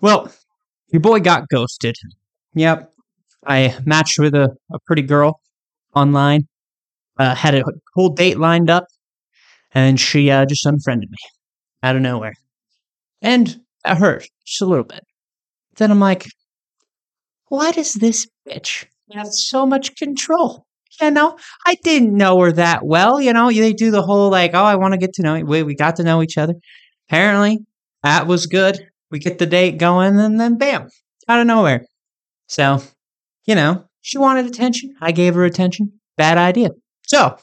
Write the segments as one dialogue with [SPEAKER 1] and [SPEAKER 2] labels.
[SPEAKER 1] Well, your boy got ghosted. Yep. I matched with a, a pretty girl online, uh, had a whole date lined up, and she uh, just unfriended me out of nowhere. And that hurt just a little bit. Then I'm like, why does this bitch have so much control? You know, I didn't know her that well. You know, they do the whole like, oh, I want to get to know you. We, we got to know each other. Apparently, that was good. We get the date going, and then bam, out of nowhere. So, you know, she wanted attention. I gave her attention. Bad idea. So,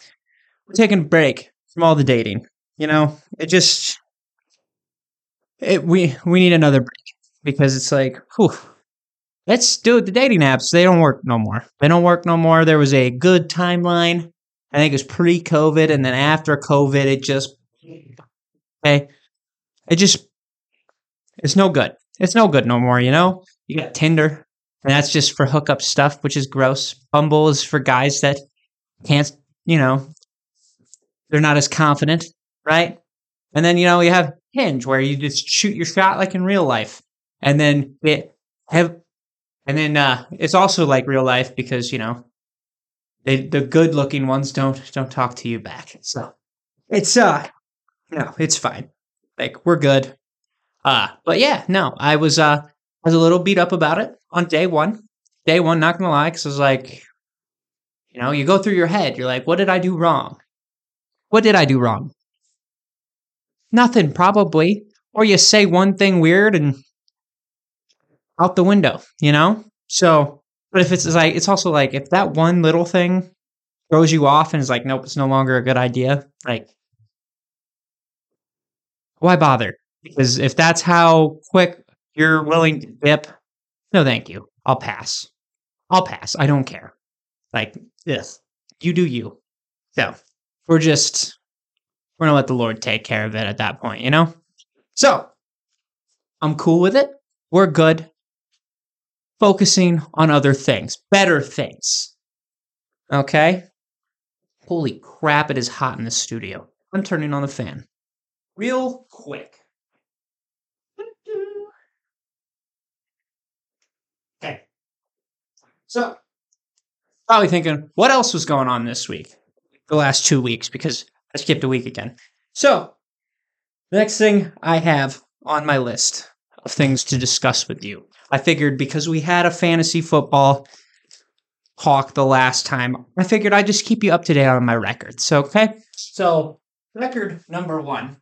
[SPEAKER 1] we're taking a break from all the dating. You know, it just it, we we need another break because it's like, whew, let's do. The dating apps they don't work no more. They don't work no more. There was a good timeline. I think it was pre-COVID, and then after COVID, it just okay. It just it's no good. It's no good no more. You know, you got Tinder, and that's just for hookup stuff, which is gross. Bumble is for guys that can't, you know, they're not as confident, right? And then you know you have Hinge, where you just shoot your shot like in real life, and then it have, and then uh, it's also like real life because you know, they the good looking ones don't don't talk to you back. So it's uh, no, it's fine. Like we're good. Uh, but yeah, no, I was uh, I was a little beat up about it on day one. Day one, not gonna lie, because I was like, you know, you go through your head. You're like, what did I do wrong? What did I do wrong? Nothing, probably. Or you say one thing weird and out the window, you know? So, but if it's like, it's also like, if that one little thing throws you off and is like, nope, it's no longer a good idea, like, why bother? Because if that's how quick you're willing to dip, no, thank you. I'll pass. I'll pass. I don't care. Like, this, you do you. So, we're just we're gonna let the Lord take care of it at that point, you know? So I'm cool with it. We're good. Focusing on other things, better things. Okay? Holy crap, it is hot in the studio. I'm turning on the fan. Real quick. Okay. So, probably thinking, what else was going on this week? The last two weeks, because I skipped a week again. So, the next thing I have on my list of things to discuss with you, I figured because we had a fantasy football talk the last time, I figured I'd just keep you up to date on my records. So, okay? So, record number one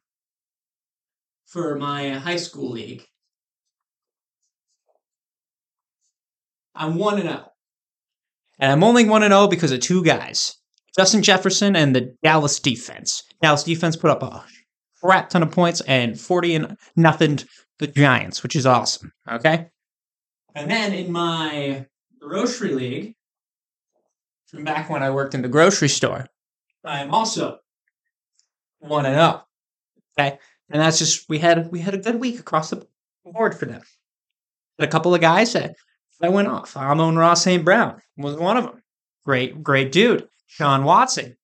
[SPEAKER 1] for my high school league. I'm 1 and 0. And I'm only 1 and 0 because of two guys. Justin Jefferson and the Dallas defense. Dallas defense put up a crap ton of points and 40 and nothing the Giants, which is awesome. Okay. And then in my grocery league, from back when I worked in the grocery store, I am also one and up. Okay. And that's just we had we had a good week across the board for them. a couple of guys that, that went off. Amon Ross St. Brown was one of them. Great, great dude. Sean Watson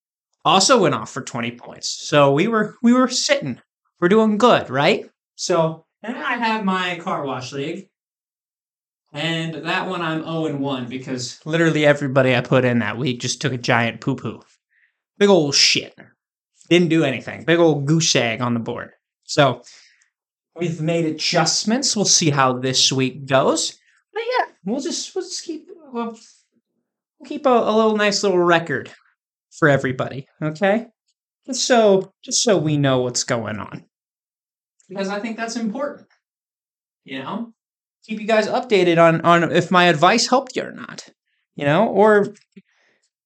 [SPEAKER 1] also went off for 20 points. So we were we were sitting. We're doing good, right? So and I have my car wash league. And that one I'm 0 and 1 because literally everybody I put in that week just took a giant poo poo. Big old shit. Didn't do anything. Big old goose egg on the board. So we've made adjustments. We'll see how this week goes. But yeah, we'll just we'll just keep we'll keep a, a little nice little record for everybody, okay? Just so just so we know what's going on. Because I think that's important. You know? Keep you guys updated on on if my advice helped you or not. You know, or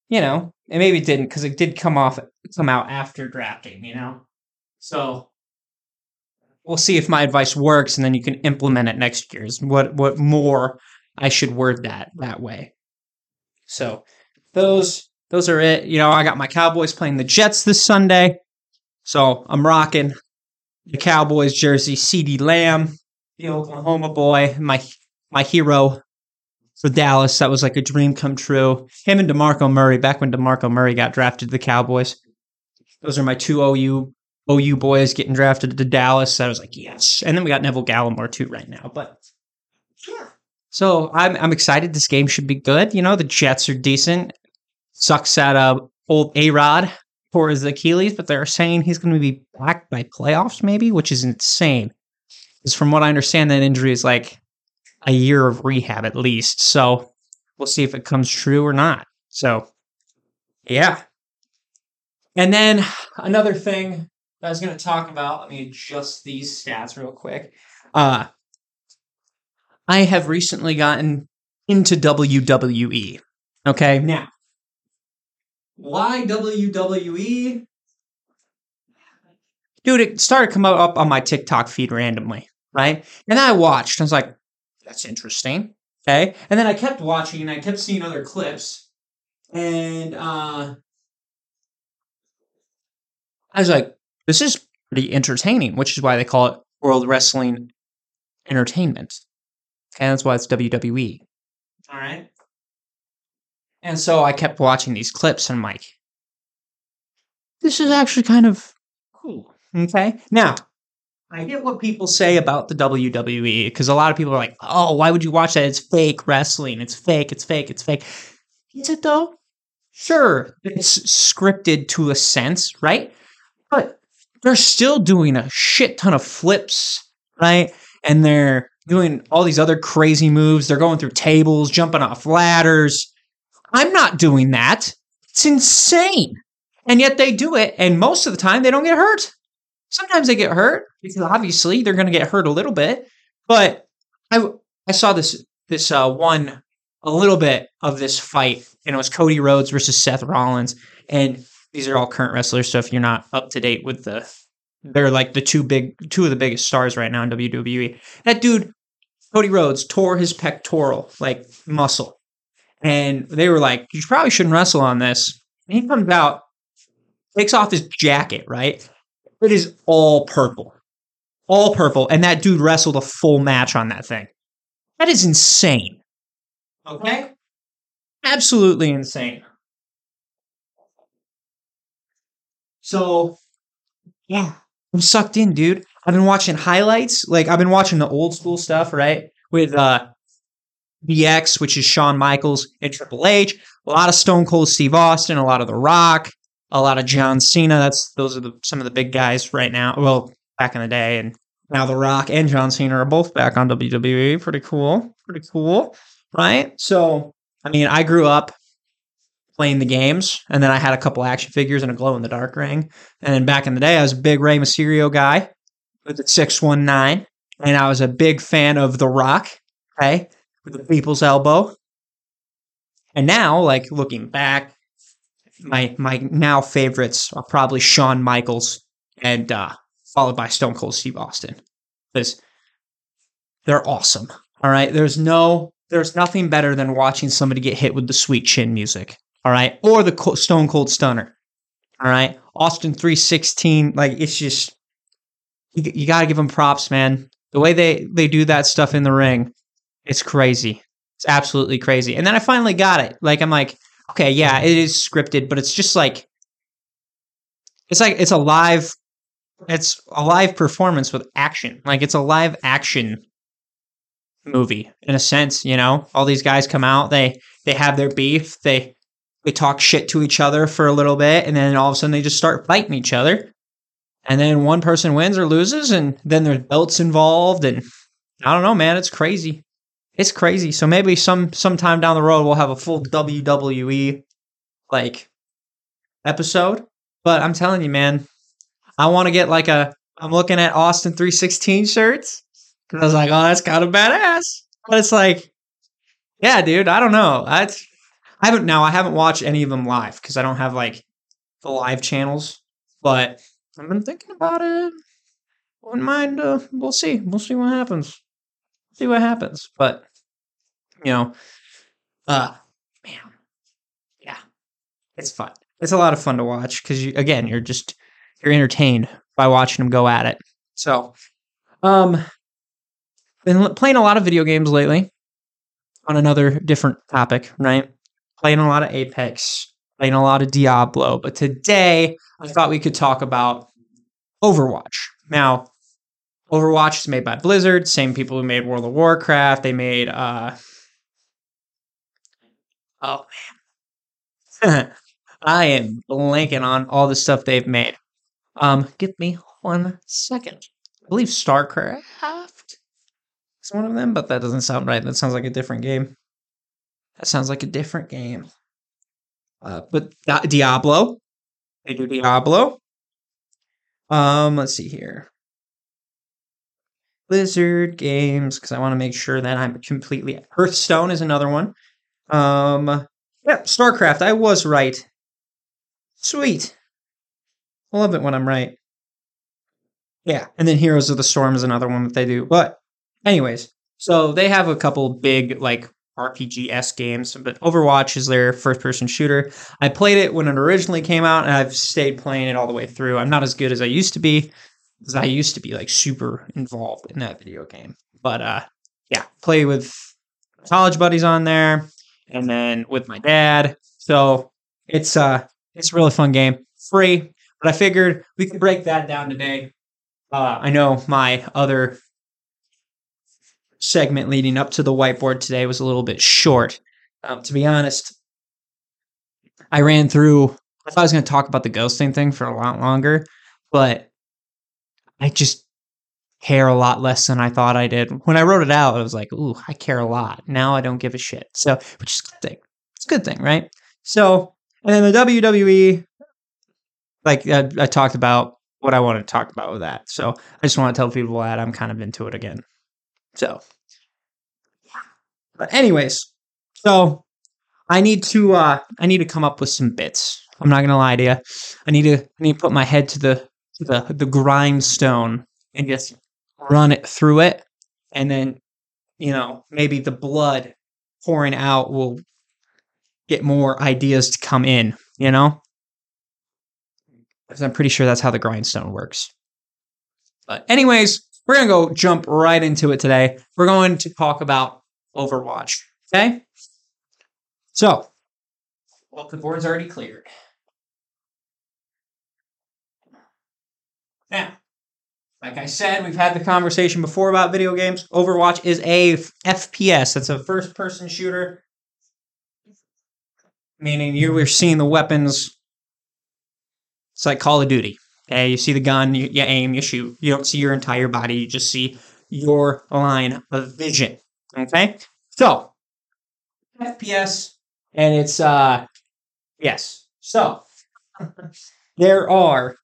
[SPEAKER 1] you know, and maybe it didn't because it did come off come out after drafting, you know? So we'll see if my advice works and then you can implement it next year. Is what what more I should word that that way. So those those are it. You know, I got my Cowboys playing the Jets this Sunday. So I'm rocking the Cowboys jersey, CeeDee Lamb, the Oklahoma boy, my my hero for Dallas. That was like a dream come true. Him and DeMarco Murray, back when DeMarco Murray got drafted to the Cowboys. Those are my two OU OU boys getting drafted to Dallas. I was like, yes. And then we got Neville Gallimore too right now. But sure. So I'm I'm excited. This game should be good. You know, the Jets are decent. Sucks at uh, old A Rod for his Achilles, but they're saying he's going to be back by playoffs, maybe, which is insane. Because from what I understand, that injury is like a year of rehab at least. So we'll see if it comes true or not. So, yeah. And then another thing I was going to talk about, let me adjust these stats real quick. Uh, I have recently gotten into WWE. Okay, now, why WWE? Dude, it started coming up on my TikTok feed randomly, right? And I watched. I was like, that's interesting. Okay. And then I kept watching and I kept seeing other clips. And uh, I was like, this is pretty entertaining, which is why they call it World Wrestling Entertainment. Okay, that's why it's WWE. All right. And so I kept watching these clips and I'm like, this is actually kind of cool. Okay. Now, I get what people say about the WWE because a lot of people are like, oh, why would you watch that? It's fake wrestling. It's fake. It's fake. It's fake. Is it though? Sure, it's scripted to a sense, right? They're still doing a shit ton of flips, right? And they're doing all these other crazy moves. They're going through tables, jumping off ladders. I'm not doing that. It's insane. And yet they do it. And most of the time, they don't get hurt. Sometimes they get hurt because obviously they're going to get hurt a little bit. But I, I saw this this uh, one a little bit of this fight, and it was Cody Rhodes versus Seth Rollins. And these are all current wrestlers. So if you're not up to date with the, they're like the two big, two of the biggest stars right now in WWE. That dude, Cody Rhodes, tore his pectoral like muscle, and they were like, "You probably shouldn't wrestle on this." And he comes out, takes off his jacket, right? It is all purple, all purple, and that dude wrestled a full match on that thing. That is insane. Okay, absolutely insane. So, yeah, I'm sucked in, dude. I've been watching highlights. Like I've been watching the old school stuff, right? With uh DX, which is Shawn Michaels and Triple H, a lot of Stone Cold Steve Austin, a lot of The Rock, a lot of John Cena. That's those are the, some of the big guys right now. Well, back in the day, and now The Rock and John Cena are both back on WWE. Pretty cool. Pretty cool, right? So, I mean, I grew up playing the games, and then I had a couple action figures and a glow in the dark ring. And then back in the day, I was a big Rey Mysterio guy with the six one nine, and I was a big fan of The Rock. Okay, with the People's Elbow. And now, like looking back, my my now favorites are probably Shawn Michaels and uh, followed by Stone Cold Steve Austin because they're awesome. All right, there's no there's nothing better than watching somebody get hit with the sweet chin music. All right, or the Stone Cold Stunner. All right, Austin three sixteen. Like it's just you, you got to give them props, man. The way they they do that stuff in the ring, it's crazy. It's absolutely crazy. And then I finally got it. Like I'm like, okay, yeah, it is scripted, but it's just like it's like it's a live it's a live performance with action. Like it's a live action movie in a sense, you know. All these guys come out, they they have their beef, they they talk shit to each other for a little bit, and then all of a sudden they just start fighting each other. And then one person wins or loses, and then there's belts involved, and I don't know, man, it's crazy. It's crazy. So maybe some sometime down the road we'll have a full WWE like episode. But I'm telling you, man, I want to get like a. I'm looking at Austin 316 shirts because I was like, oh, that's kind of badass. But it's like, yeah, dude, I don't know. I, I haven't now. I haven't watched any of them live because I don't have like the live channels. But I've been thinking about it. Wouldn't mind. Uh, we'll see. We'll see what happens. See what happens. But you know, uh, man, yeah, it's fun. It's a lot of fun to watch because you again, you're just you're entertained by watching them go at it. So, um, been playing a lot of video games lately. On another different topic, right? Playing a lot of Apex, playing a lot of Diablo. But today, I thought we could talk about Overwatch. Now, Overwatch is made by Blizzard, same people who made World of Warcraft. They made uh Oh man. I am blanking on all the stuff they've made. Um, give me one second. I believe StarCraft is one of them, but that doesn't sound right. That sounds like a different game. That sounds like a different game. Uh, but Di- Diablo, they do Diablo. Um, let's see here. Blizzard games, because I want to make sure that I'm completely. Hearthstone is another one. Um, yeah, StarCraft. I was right. Sweet. I love it when I'm right. Yeah, and then Heroes of the Storm is another one that they do. But, anyways, so they have a couple big like RPG s games, but Overwatch is their first person shooter. I played it when it originally came out, and I've stayed playing it all the way through. I'm not as good as I used to be, because I used to be like super involved in that video game. But uh, yeah, play with college buddies on there, and then with my dad. So it's uh, it's a really fun game, free. But I figured we could break that down today. Uh, I know my other segment leading up to the whiteboard today was a little bit short. Um, to be honest, I ran through. I thought I was going to talk about the ghosting thing for a lot longer, but I just care a lot less than I thought I did. When I wrote it out, I was like, "Ooh, I care a lot." Now I don't give a shit. So, which is a good thing. It's a good thing, right? So, and then the WWE, like I, I talked about what I want to talk about with that. So I just want to tell people that I'm kind of into it again. So, but anyways, so I need to uh I need to come up with some bits. I'm not gonna lie to you. I need to I need to put my head to the to the the grindstone and just run it through it, and then you know maybe the blood pouring out will get more ideas to come in. You know, because I'm pretty sure that's how the grindstone works. But anyways, we're gonna go jump right into it today. We're going to talk about Overwatch. Okay. So, well, the board's already cleared. Now, like I said, we've had the conversation before about video games. Overwatch is a FPS. That's a first-person shooter, meaning you are seeing the weapons. It's like Call of Duty. Okay, you see the gun, you, you aim, you shoot. You don't see your entire body. You just see your line of vision. Okay, so FPS, and it's uh, yes. So there are.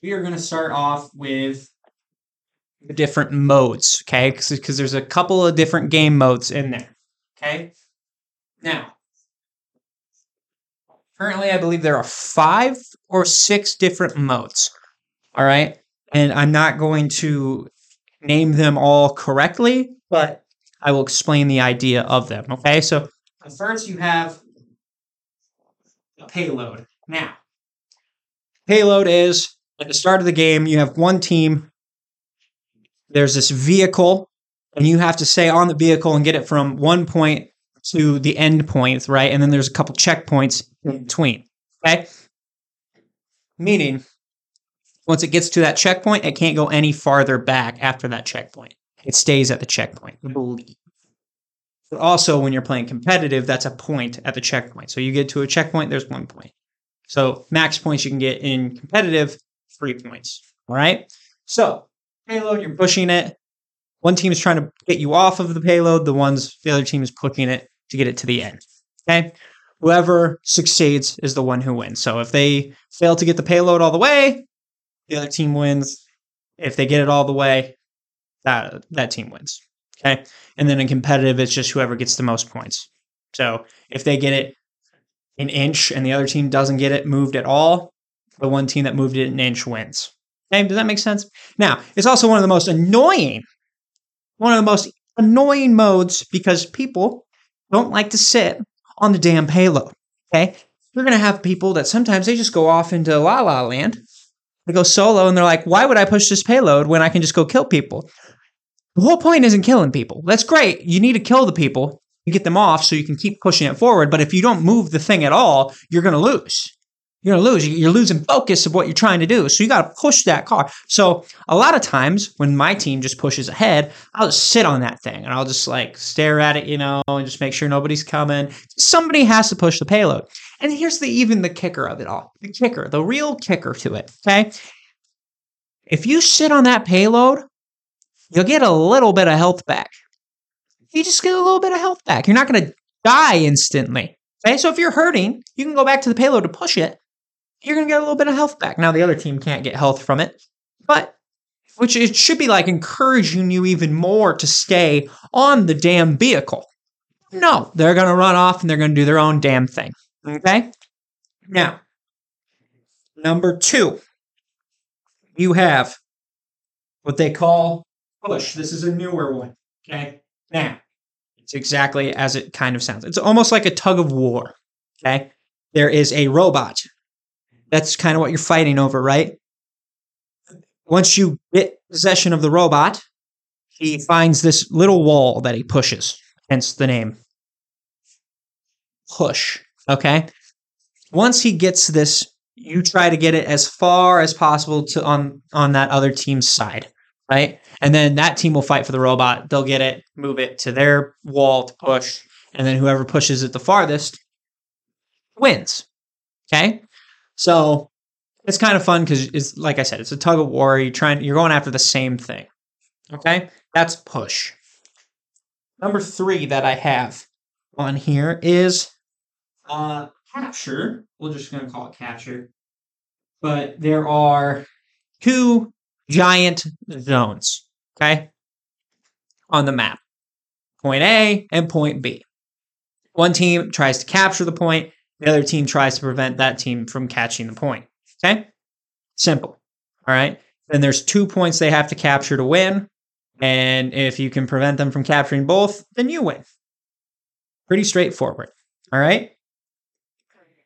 [SPEAKER 1] We are going to start off with the different modes, okay? Because there's a couple of different game modes in there, okay? Now, currently, I believe there are five or six different modes, all right? And I'm not going to name them all correctly, but I will explain the idea of them, okay? So, first, you have a payload. Now, payload is at the start of the game, you have one team. There's this vehicle, and you have to stay on the vehicle and get it from one point to the end point, right? And then there's a couple checkpoints in between. Okay. Meaning, once it gets to that checkpoint, it can't go any farther back after that checkpoint. It stays at the checkpoint, I believe. But also, when you're playing competitive, that's a point at the checkpoint. So you get to a checkpoint, there's one point. So max points you can get in competitive three points. All right. So payload, you're pushing it. One team is trying to get you off of the payload. The ones the other team is pushing it to get it to the end. Okay. Whoever succeeds is the one who wins. So if they fail to get the payload all the way, the other team wins. If they get it all the way, that that team wins. Okay. And then in competitive, it's just whoever gets the most points. So if they get it an inch and the other team doesn't get it moved at all, the one team that moved it an inch wins. Okay, does that make sense? Now, it's also one of the most annoying, one of the most annoying modes because people don't like to sit on the damn payload. Okay, you're gonna have people that sometimes they just go off into la la land. They go solo and they're like, "Why would I push this payload when I can just go kill people?" The whole point isn't killing people. That's great. You need to kill the people to get them off so you can keep pushing it forward. But if you don't move the thing at all, you're gonna lose. You're gonna lose. You're losing focus of what you're trying to do. So you got to push that car. So a lot of times when my team just pushes ahead, I'll just sit on that thing and I'll just like stare at it, you know, and just make sure nobody's coming. Somebody has to push the payload. And here's the even the kicker of it all. The kicker, the real kicker to it. Okay. If you sit on that payload, you'll get a little bit of health back. You just get a little bit of health back. You're not gonna die instantly. Okay, so if you're hurting, you can go back to the payload to push it. You're going to get a little bit of health back. Now, the other team can't get health from it, but which it should be like encouraging you even more to stay on the damn vehicle. No, they're going to run off and they're going to do their own damn thing. Okay? Now, number two, you have what they call push. This is a newer one. Okay? Now, it's exactly as it kind of sounds. It's almost like a tug of war. Okay. There is a robot. That's kind of what you're fighting over, right? Once you get possession of the robot, he finds this little wall that he pushes, hence the name. Push. Okay. Once he gets this, you try to get it as far as possible to on on that other team's side right? And then that team will fight for the robot. They'll get it, move it to their wall to push, and then whoever pushes it the farthest wins. Okay, so it's kind of fun because it's like I said, it's a tug of war. You're trying, you're going after the same thing. Okay, that's push. Number three that I have on here is uh, capture. We're just going to call it capture. But there are two giant zones, okay, on the map. Point A and point B. One team tries to capture the point, the other team tries to prevent that team from catching the point. Okay? Simple. All right. Then there's two points they have to capture to win. And if you can prevent them from capturing both, then you win. Pretty straightforward. All right.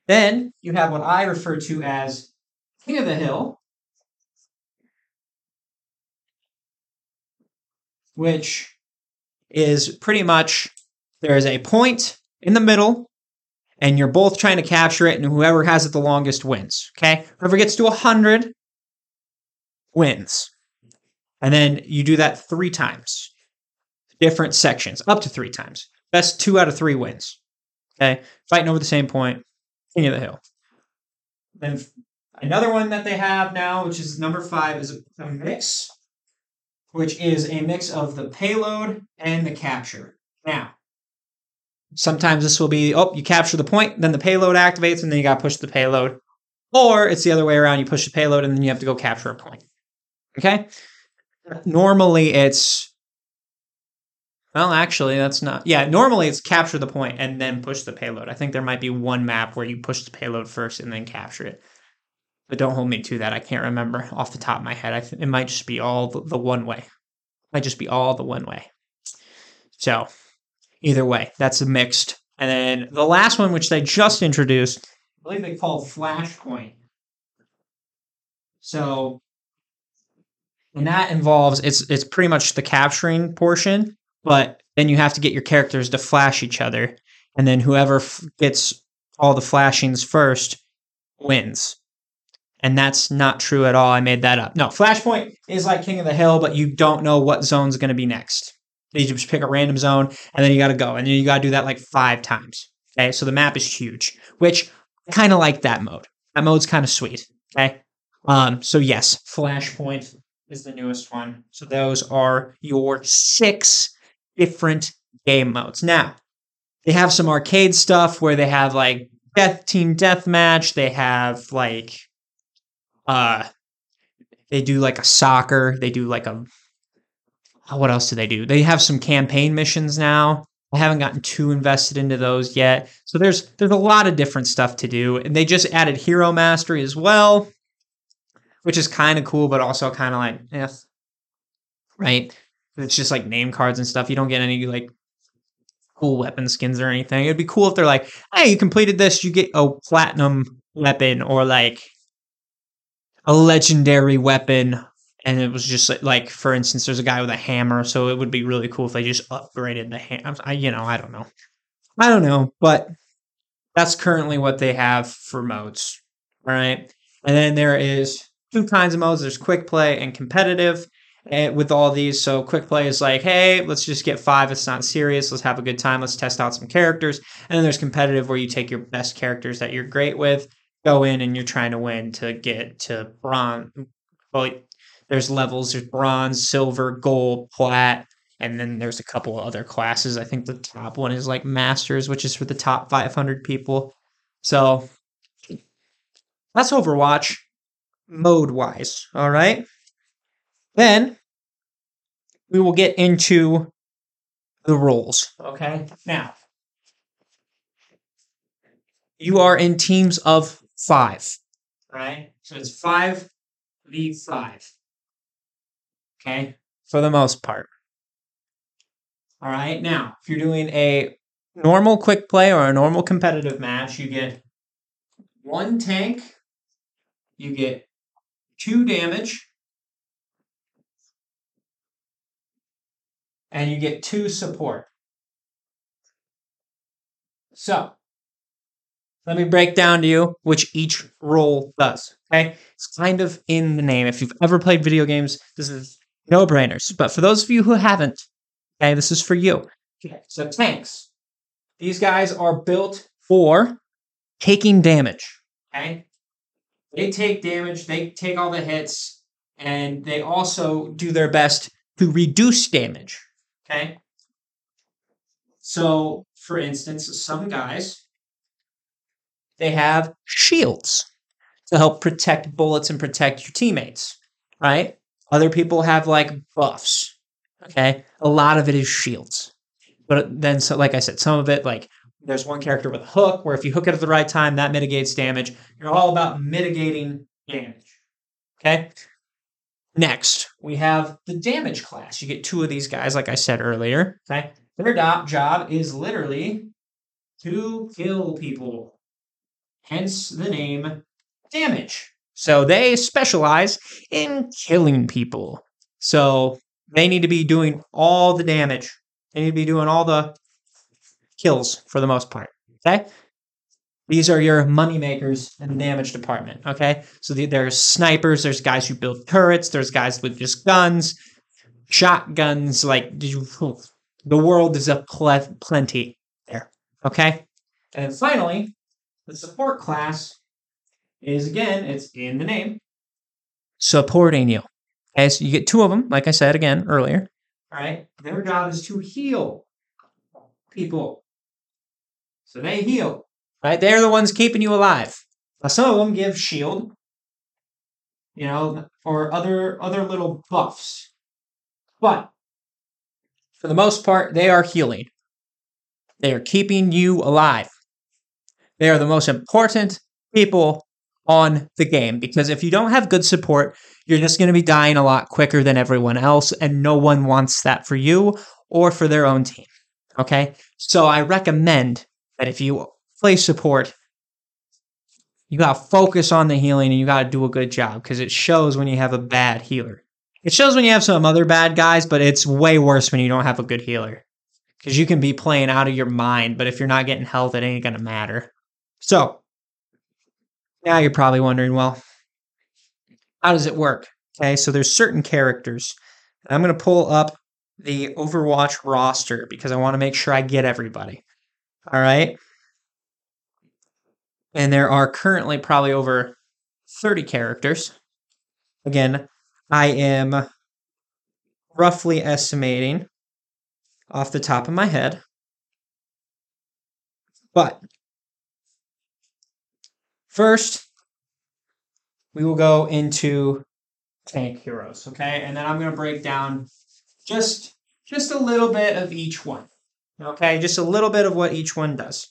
[SPEAKER 1] Then you have what I refer to as King of the Hill, which is pretty much there is a point in the middle and you're both trying to capture it and whoever has it the longest wins okay? Whoever gets to 100 wins. And then you do that three times. Different sections up to three times. Best two out of three wins okay? Fighting over the same point king of the hill. Then another one that they have now which is number five is a mix which is a mix of the payload and the capture. Now, sometimes this will be oh, you capture the point, then the payload activates, and then you got to push the payload. Or it's the other way around, you push the payload, and then you have to go capture a point. Okay? Normally it's. Well, actually, that's not. Yeah, normally it's capture the point and then push the payload. I think there might be one map where you push the payload first and then capture it but don't hold me to that. I can't remember off the top of my head. I th- it might just be all the, the one way. It might just be all the one way. So either way, that's a mixed. And then the last one, which they just introduced, I believe they call Flashpoint. So, and that involves it's it's pretty much the capturing portion, but then you have to get your characters to flash each other, and then whoever f- gets all the flashings first wins and that's not true at all. I made that up. No, Flashpoint is like King of the Hill, but you don't know what zone's going to be next. You just pick a random zone, and then you got to go, and then you got to do that like five times. Okay, so the map is huge, which I kind of like that mode. That mode's kind of sweet. Okay, um, so yes, Flashpoint is the newest one. So those are your six different game modes. Now they have some arcade stuff where they have like Death Team Deathmatch. They have like uh, they do like a soccer. They do like a Uh, what else do they do? They have some campaign missions now. I haven't gotten too invested into those yet. So there's there's a lot of different stuff to do, and they just added Hero Mastery as well, which is kind of cool, but also kind of like, yeah, right? It's just like name cards and stuff. You don't get any like cool weapon skins or anything. It'd be cool if they're like, hey, you completed this, you get a platinum weapon, or like a legendary weapon and it was just like for instance there's a guy with a hammer so it would be really cool if they just upgraded the hammer I, you know i don't know i don't know but that's currently what they have for modes right And then there is two kinds of modes there's quick play and competitive eh, with all these. So, quick play is like, hey, let's just get five. It's not serious. Let's have a good time. Let's test out some characters. And then there's competitive where you take your best characters that you're great with, go in, and you're trying to win to get to bronze. Well, there's levels there's bronze, silver, gold, plat. And then there's a couple of other classes. I think the top one is like masters, which is for the top 500 people. So that's Overwatch mode wise. All right. Then we will get into the roles. Okay. Now, you are in teams of five. Right. So it's five v five. Okay. For the most part. All right. Now, if you're doing a normal quick play or a normal competitive match, you get one tank, you get two damage, and you get two support. So, let me break down to you which each role does. Okay. It's kind of in the name. If you've ever played video games, this is no brainers. But for those of you who haven't, Okay, this is for you. Okay, so tanks. These guys are built for taking damage. Okay, they take damage, they take all the hits, and they also do their best to reduce damage. Okay, so for instance, some guys they have shields to help protect bullets and protect your teammates. Right? Other people have like buffs Okay. A lot of it is shields. But then, so like I said, some of it, like there's one character with a hook where if you hook it at the right time, that mitigates damage. You're all about mitigating damage. Okay. Next, we have the damage class. You get two of these guys, like I said earlier. Okay. Their job is literally to kill people. Hence the name damage. So they specialize in killing people. So they need to be doing all the damage. They need to be doing all the kills for the most part. Okay? These are your money makers in the damage department. Okay? So the, there's snipers, there's guys who build turrets, there's guys with just guns, shotguns. Like, the world is a ple- plenty there. Okay? And then finally, the support class is again, it's in the name, supporting you. Okay, so you get two of them, like I said again earlier. All right, their job is to heal people. So they heal. Right, they're the ones keeping you alive. Now, some of them give shield, you know, or other other little buffs, but for the most part, they are healing. They are keeping you alive. They are the most important people on the game because if you don't have good support, you're just going to be dying a lot quicker than everyone else, and no one wants that for you or for their own team. Okay? So I recommend that if you play support, you got to focus on the healing and you got to do a good job because it shows when you have a bad healer. It shows when you have some other bad guys, but it's way worse when you don't have a good healer because you can be playing out of your mind, but if you're not getting health, it ain't going to matter. So, now you're probably wondering, well, how does it work? Okay, so there's certain characters. I'm going to pull up the Overwatch roster because I want to make sure I get everybody. All right. And there are currently probably over 30 characters. Again, I am roughly estimating off the top of my head. But first, we will go into tank heroes, okay? And then I'm going to break down just just a little bit of each one. Okay? Just a little bit of what each one does.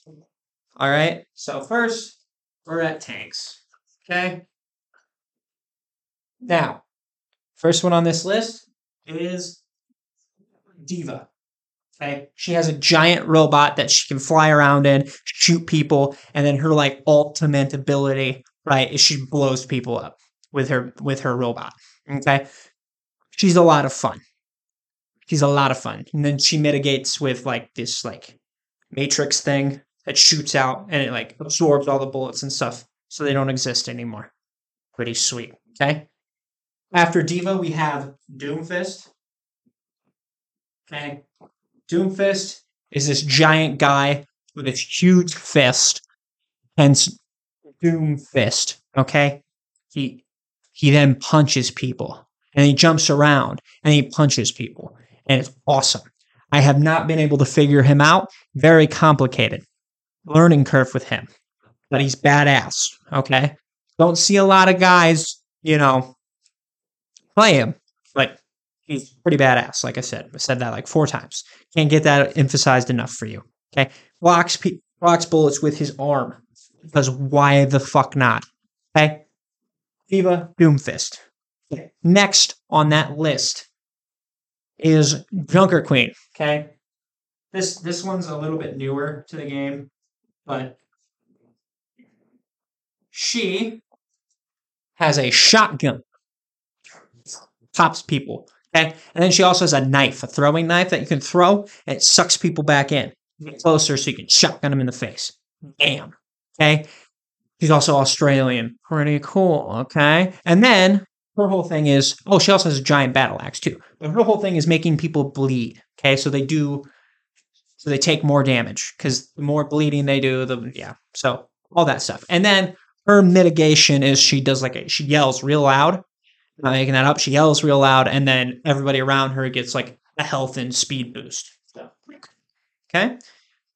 [SPEAKER 1] All right? So first, we're at tanks. Okay? Now, first one on this list is D.Va. Okay? She has a giant robot that she can fly around in, shoot people, and then her like ultimate ability right? is She blows people up with her with her robot. Okay. She's a lot of fun. She's a lot of fun. And then she mitigates with like this like matrix thing that shoots out and it like absorbs all the bullets and stuff. so they don't exist anymore. Pretty sweet. Okay. After D.Va, we have Doomfist. Okay. Doomfist is this giant guy with this huge fist, hence Doomfist. Okay. He he then punches people and he jumps around and he punches people and it's awesome. I have not been able to figure him out. Very complicated. Learning curve with him. But he's badass. Okay. Don't see a lot of guys, you know, play him. But he's pretty badass. Like I said, I said that like four times. Can't get that emphasized enough for you. Okay. Blocks, blocks bullets with his arm. Because why the fuck not? Okay. Viva Doomfist. Okay. Next on that list is Junker Queen. Okay, this this one's a little bit newer to the game, but she has a shotgun, pops people. Okay, and then she also has a knife, a throwing knife that you can throw, and it sucks people back in. Get mm-hmm. closer so you can shotgun them in the face. Bam. Okay. She's also Australian. Pretty cool. Okay. And then her whole thing is oh she also has a giant battle axe too but her whole thing is making people bleed okay so they do so they take more damage because the more bleeding they do the yeah so all that stuff and then her mitigation is she does like a, she yells real loud not making that up she yells real loud and then everybody around her gets like a health and speed boost okay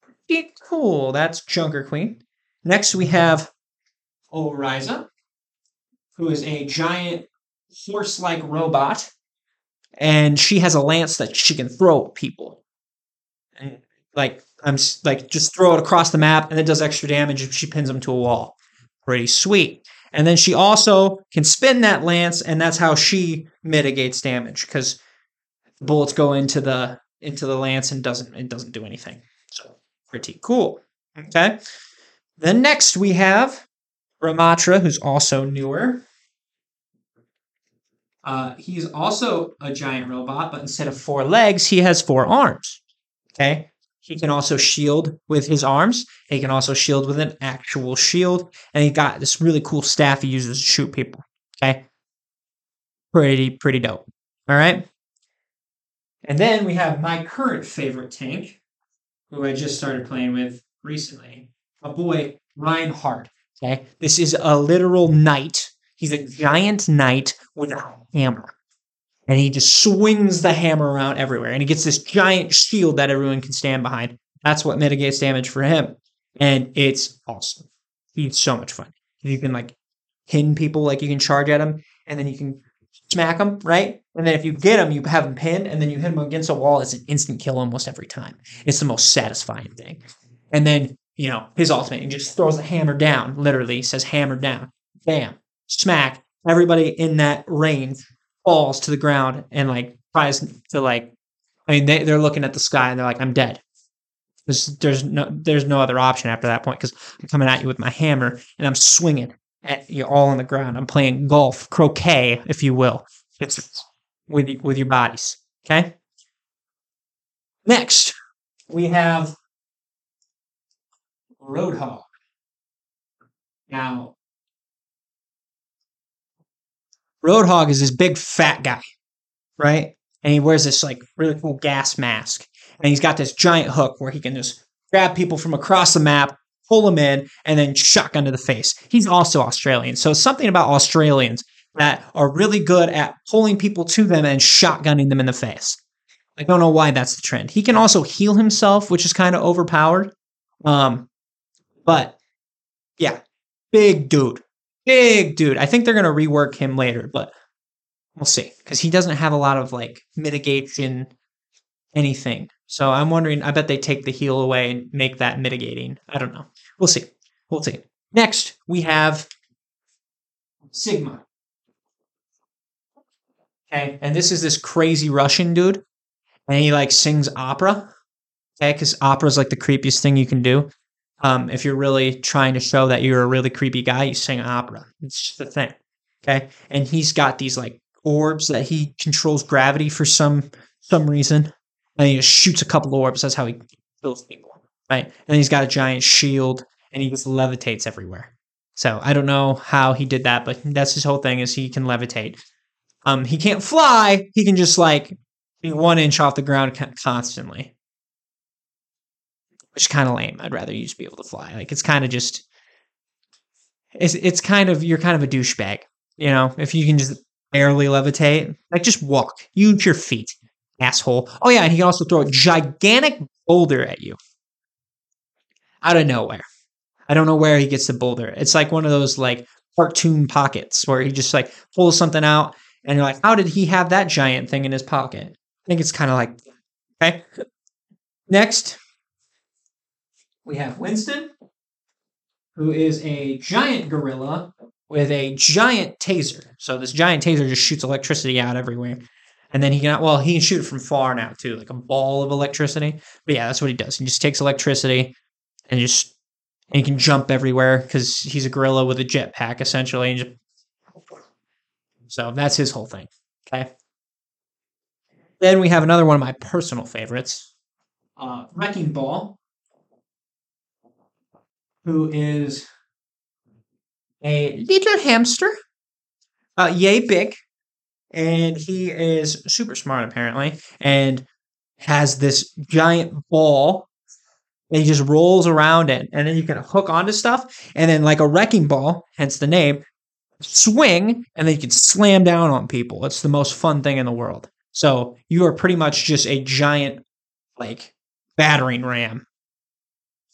[SPEAKER 1] pretty cool that's junker queen next we have Orisa, who is a giant horse like robot, and she has a lance that she can throw at people. And like I'm like just throw it across the map, and it does extra damage if she pins them to a wall. Pretty sweet. And then she also can spin that lance, and that's how she mitigates damage because bullets go into the into the lance and doesn't it doesn't do anything. So pretty cool. Okay. Then next we have Ramattra, who's also newer. Uh, he's also a giant robot, but instead of four legs, he has four arms. Okay. He can also shield with his arms. He can also shield with an actual shield. And he got this really cool staff he uses to shoot people. Okay. Pretty, pretty dope. All right. And then we have my current favorite tank, who I just started playing with recently. My boy, Reinhardt. Okay. This is a literal knight He's a giant knight with a hammer. And he just swings the hammer around everywhere. And he gets this giant shield that everyone can stand behind. That's what mitigates damage for him. And it's awesome. He's so much fun. You can like pin people, like you can charge at them, and then you can smack them, right? And then if you get them, you have them pinned, and then you hit them against a wall. It's an instant kill almost every time. It's the most satisfying thing. And then, you know, his ultimate, he just throws the hammer down, literally says hammer down. Bam smack, everybody in that range falls to the ground and like tries to like I mean they, they're looking at the sky and they're like, I'm dead. There's, there's no there's no other option after that point because I'm coming at you with my hammer and I'm swinging at you all on the ground. I'm playing golf, croquet, if you will. It's with with your bodies. Okay. Next, we have Roadhog. Now, Roadhog is this big fat guy, right? And he wears this like really cool gas mask. And he's got this giant hook where he can just grab people from across the map, pull them in, and then shotgun to the face. He's also Australian. So something about Australians that are really good at pulling people to them and shotgunning them in the face. I don't know why that's the trend. He can also heal himself, which is kind of overpowered. Um, but yeah, big dude big dude. I think they're gonna rework him later, but we'll see because he doesn't have a lot of like mitigation anything. So I'm wondering. I bet they take the heal away and make that mitigating. I don't know. We'll see. We'll see. Next we have Sigma. Okay, and this is this crazy Russian dude, and he like sings opera. Okay, because opera is like the creepiest thing you can do. Um, if you're really trying to show that you're a really creepy guy, you sing opera. It's just a thing. Okay. And he's got these like orbs that he controls gravity for some some reason. And he just shoots a couple orbs. That's how he kills people. Right. And he's got a giant shield and he just levitates everywhere. So I don't know how he did that, but that's his whole thing is he can levitate. Um, he can't fly. He can just like be one inch off the ground constantly, which is kind of lame. I'd rather you just be able to fly. Like it's kind of just, it's it's kind of you're kind of a douchebag, you know. If you can just barely levitate, like just walk, use your feet, asshole. Oh yeah, and he can also throw a gigantic boulder at you out of nowhere. I don't know where he gets the boulder. It's like one of those like cartoon pockets where he just like pulls something out and you're like, how did he have that giant thing in his pocket? I think it's kind of like, okay. Next, we have Winston, who is a giant gorilla with a giant taser. So this giant taser just shoots electricity out everywhere. And then he can, well, he can shoot from far now too, like a ball of electricity. But yeah, that's what he does. He just takes electricity and just and he can jump everywhere because he's a gorilla with a jetpack essentially. Just, so that's his whole thing. Okay. Then we have another one of my personal favorites, uh, Wrecking Ball, who is a little hamster, uh, yay big, and he is super smart apparently, and has this giant ball and he just rolls around it and then you can hook onto stuff and then like a wrecking ball hence the name swing and then you can slam down on people. It's the most fun thing in the world. So you are pretty much just a giant like battering ram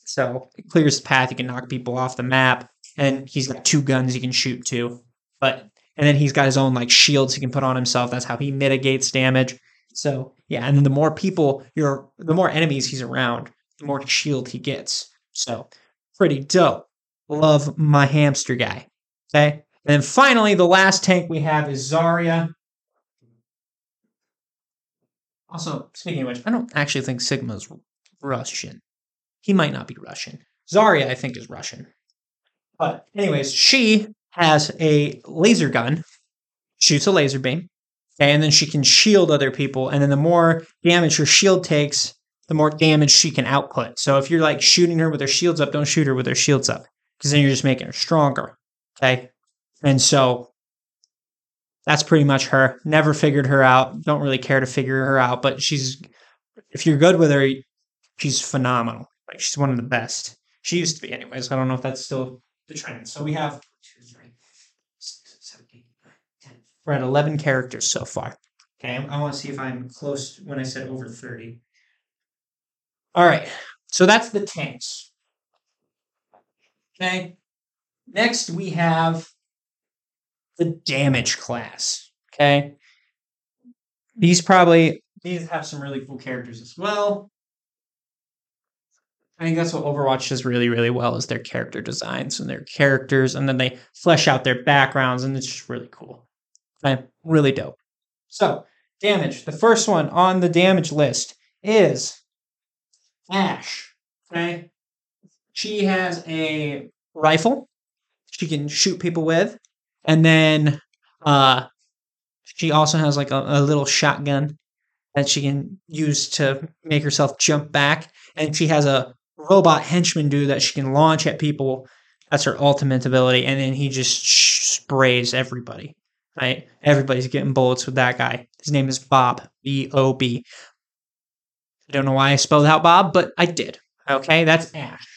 [SPEAKER 1] so it clears the path you can knock people off the map and he's got two guns he can shoot too but and then he's got his own like shields he can put on himself that's how he mitigates damage so yeah and then the more people you're the more enemies he's around the more shield he gets. So pretty dope. Love my hamster guy. Okay. And then finally, the last tank we have is Zarya. Also, speaking of which, I don't actually think Sigma's Russian. He might not be Russian. Zarya, I think, is Russian. But, anyways, she has a laser gun, shoots a laser beam, and then she can shield other people. And then the more damage her shield takes, the more damage she can output. So if you're like shooting her with her shields up, don't shoot her with her shields up because then you're just making her stronger. Okay. And so that's pretty much her. Never figured her out. Don't really care to figure her out, but she's, if you're good with her, she's phenomenal. Like she's one of the best. She used to be, anyways. I don't know if that's still the trend. So we have. We're at 11 characters so far. Okay. I want to see if I'm close when I said over 30. All right. So that's the tanks. Okay. Next, we have the damage class. Okay. These probably these have some really cool characters as well. I think that's what Overwatch does really, really well is their character designs and their characters, and then they flesh out their backgrounds, and it's just really cool. Okay, really dope. So, damage. The first one on the damage list is Ashe. Okay. She has a rifle she can shoot people with. And then uh she also has like a, a little shotgun that she can use to make herself jump back. And she has a robot henchman dude that she can launch at people. That's her ultimate ability. And then he just sprays everybody. Right? Everybody's getting bullets with that guy. His name is Bob. B O B. I don't know why I spelled out Bob, but I did. Okay, that's Ashe.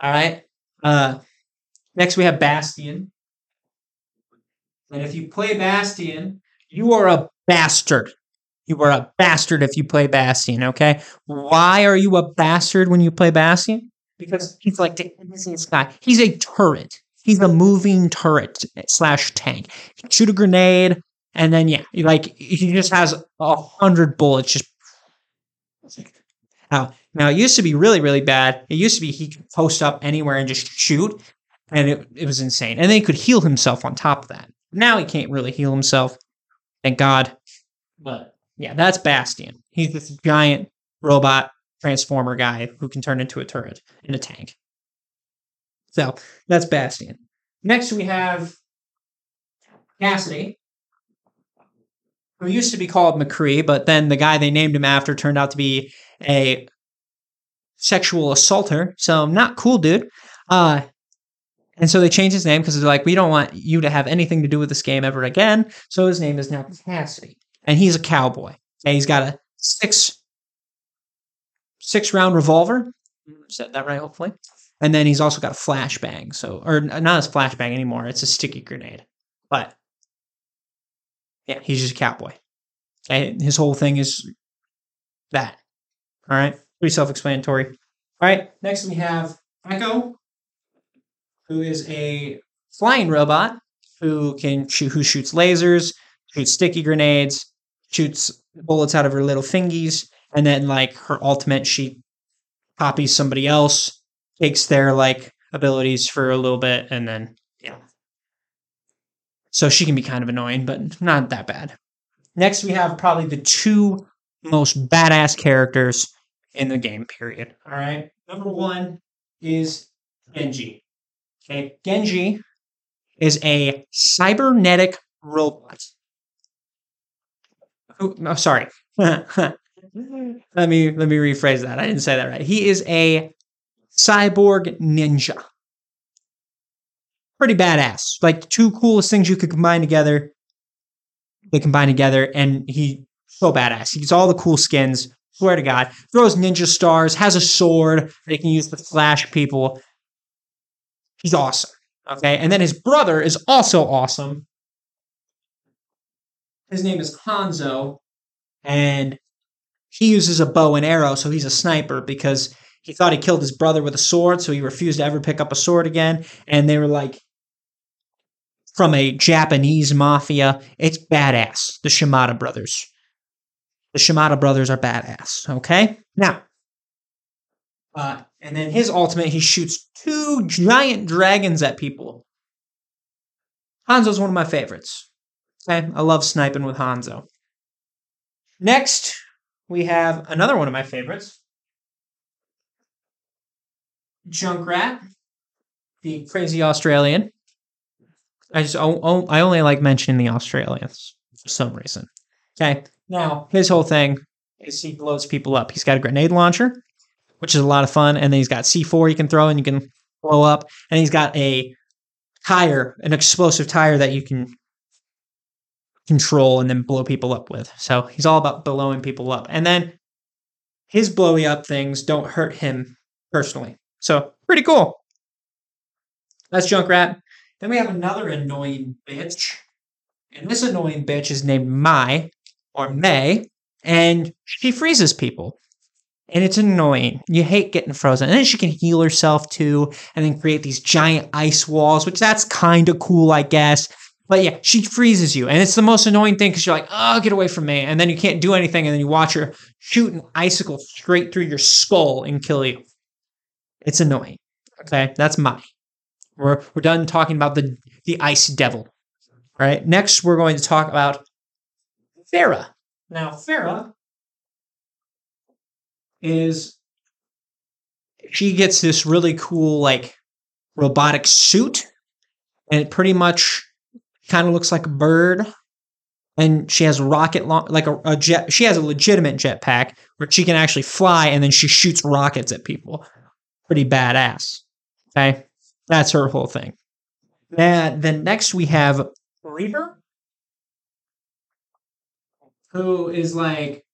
[SPEAKER 1] All right. Uh, next we have Bastion. And if you play Bastion, you are a bastard. You are a bastard if you play Bastion, okay? Why are you a bastard when you play Bastion? Because he's like this guy. He's a turret. He's a moving turret slash tank. Shoot a grenade, and then yeah, like he just has a hundred bullets just now, now it used to be really, really bad. It used to be he could post up anywhere and just shoot, and it, it was insane. And then he could heal himself on top of that. Now he can't really heal himself. Thank God. But yeah, that's Bastion. He's this giant robot transformer guy who can turn into a turret in a tank. So that's Bastion. Next we have Cassidy, who used to be called McCree, but then the guy they named him after turned out to be a sexual assaulter. So not cool, dude. Uh, And so they changed his name because they're like, we don't want you to have anything to do with this game ever again. So his name is now Cassidy. And he's a cowboy. And he's got a six six round revolver. Said that right, hopefully. And then he's also got a flashbang. So or not a flashbang anymore. It's a sticky grenade. But yeah, he's just a cowboy. And his whole thing is that. All right. Pretty self explanatory. All right. Next we have Echo, who is a flying robot who can shoot, who shoots lasers, shoots sticky grenades, shoots bullets out of her little fingies, and then like her ultimate, she copies somebody else, takes their like abilities for a little bit, and then yeah. So she can be kind of annoying, but not that bad. Next, we have probably the two most badass characters in the game. Period. All right. Number one is Genji. Okay, Genji is a cybernetic robot. Oh, sorry. let me let me rephrase that. I didn't say that right. He is a cyborg ninja. Pretty badass. Like two coolest things you could combine together. They combine together, and he so badass. He gets all the cool skins. Swear to God, throws ninja stars, has a sword they can use to flash people. He's awesome. Okay. And then his brother is also awesome. His name is Hanzo. And he uses a bow and arrow. So he's a sniper because he thought he killed his brother with a sword. So he refused to ever pick up a sword again. And they were like, from a Japanese mafia. It's badass. The Shimada brothers. The Shimada brothers are badass. Okay. Now, uh, and then his ultimate, he shoots two giant dragons at people. Hanzo's one of my favorites. Okay, I love sniping with Hanzo. Next, we have another one of my favorites. Junkrat, the crazy Australian. I just oh, oh, I only like mentioning the Australians for some reason. Okay, now his whole thing is he blows people up. He's got a grenade launcher which is a lot of fun. And then he's got C4 you can throw and you can blow up. And he's got a tire, an explosive tire that you can control and then blow people up with. So he's all about blowing people up. And then his blowy up things don't hurt him personally. So pretty cool. That's Junkrat. Then we have another annoying bitch. And this annoying bitch is named Mai or May. And she freezes people and it's annoying. You hate getting frozen. And then she can heal herself too, and then create these giant ice walls, which that's kind of cool, I guess. But yeah, she freezes you, and it's the most annoying thing because you're like, "Oh, get away from me!" And then you can't do anything, and then you watch her shoot an icicle straight through your skull and kill you. It's annoying. Okay, that's my. We're we're done talking about the the ice devil. All right, next we're going to talk about Pharah. Now, Pharah is she gets this really cool like robotic suit and it pretty much kind of looks like a bird. And she has rocket like a, a, jet she has a legitimate jetpack where she can actually fly and then she shoots rockets at people. Pretty badass okay? That's her whole thing. And then next we have reaper. Who is like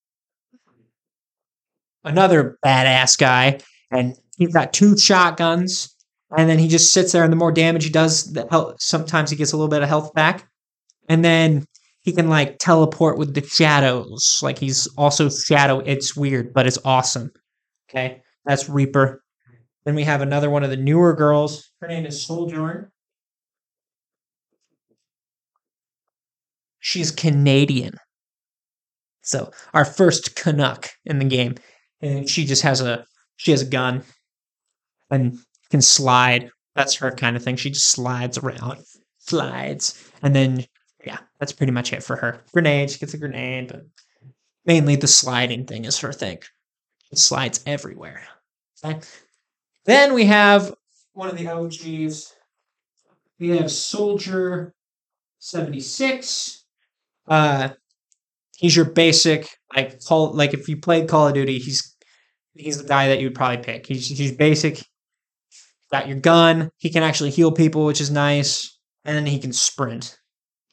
[SPEAKER 1] another badass guy, and he's got two shotguns, and then he just sits there, and the more damage he does, the health, sometimes he gets a little bit of health back, and then he can like teleport with the shadows. Like he's also shadow. It's weird, but it's awesome. Okay, that's Reaper. Then we have another one of the newer girls. Her name is Sojourn. She's Canadian. So our first Canuck in the game and she just has a she has a gun and can slide. That's her kind of thing. She just slides around, slides, and then yeah, that's pretty much it for her. Grenade, she gets a grenade, but mainly the sliding thing is her thing. It slides everywhere. Okay. Then we have one of the OGs. We have Soldier 76. Uh, he's your basic like call like if you played Call of Duty, he's he's the guy that you'd probably pick. He's he's basic. Got your gun. He can actually heal people, which is nice. And then he can sprint.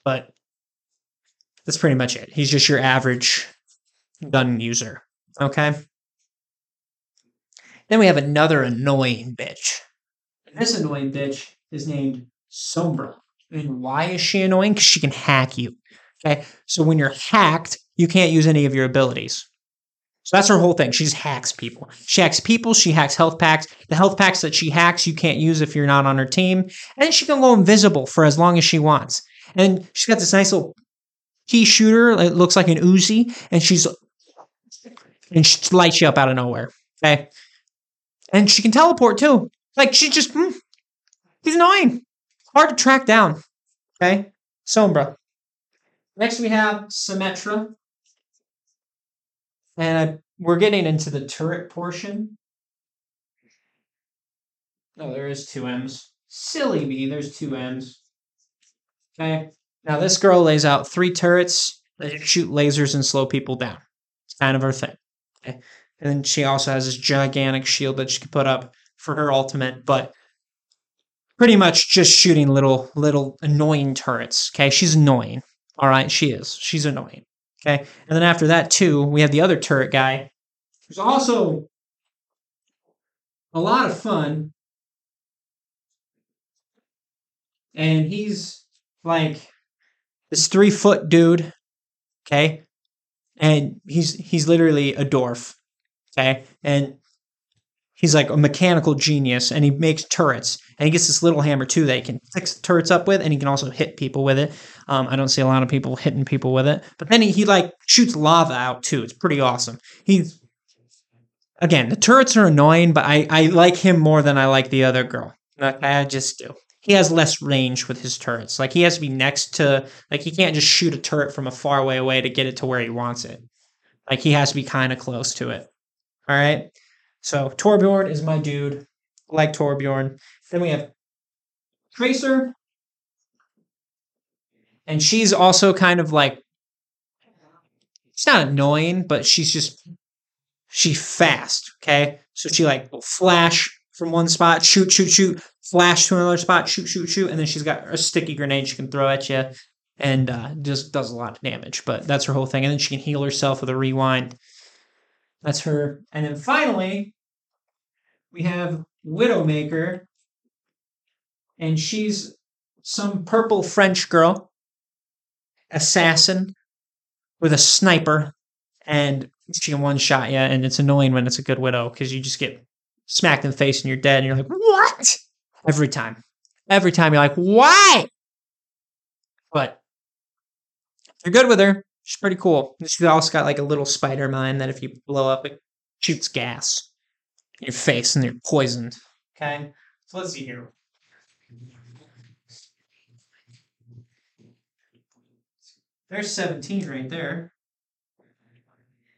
[SPEAKER 1] But that's pretty much it. He's just your average gun user. Okay. Then we have another annoying bitch. And this annoying bitch is named Sombra. And why is she annoying? Because she can hack you. Okay. So when you're hacked, you can't use any of your abilities. So that's her whole thing. She hacks people. She hacks people. She hacks health packs. The health packs that she hacks, you can't use if you're not on her team. And she can go invisible for as long as she wants. And she's got this nice little key shooter. It looks like an Uzi, and she's and she lights you up out of nowhere. Okay, and she can teleport too. Like she just, mm, she's annoying. Hard to track down. Okay, Sombra. Next we have Symmetra. And I, we're getting into the turret portion. No, there is two M's. Silly me, there's two M's. Okay. Now this girl lays out three turrets that shoot lasers and slow people down. It's kind of her thing. Okay. And then she also has this gigantic shield that she can put up for her ultimate, but pretty much just shooting little little annoying turrets. Okay, she's annoying. All right, she is. She's annoying. Okay. And then after that, too, we have the other turret guy, who's also a lot of fun. And he's like this three foot dude. Okay. And he's he's literally a dwarf. Okay. And he's like a mechanical genius and he makes turrets and he gets this little hammer too that he can fix turrets up with and he can also hit people with it. Um, i don't see a lot of people hitting people with it. But then he, he like shoots lava out too. It's pretty awesome. He's again the turrets are annoying but i, I like him more than i like the other girl. I just do. He has less range with his turrets. Like he has to be next to like he can't just shoot a turret from a far way away to get it to where he wants it. Like he has to be kind of close to it. All right so Torbjorn is my dude. like Torbjorn. Then we have Tracer. And she's also kind of like she's not annoying, but she's just she's fast. Okay. So she like will flash from one spot, shoot, shoot, shoot, flash to another spot, shoot, shoot, shoot, and then she's got a sticky grenade she can throw at you and uh, just does a lot of damage. But that's her whole thing. And then she can heal herself with a rewind. That's her. And then finally, we have Widowmaker, and she's some purple French girl, assassin with a sniper, and she can one shot you. And it's annoying when it's a good widow because you just get smacked in the face and you're dead, and you're like, what? Every time. Every time you're like, why? But if you're good with her, She's pretty cool. She's also got like a little spider mine that if you blow up, it shoots gas in your face and you're poisoned. Okay, so let's see here. There's 17 right there.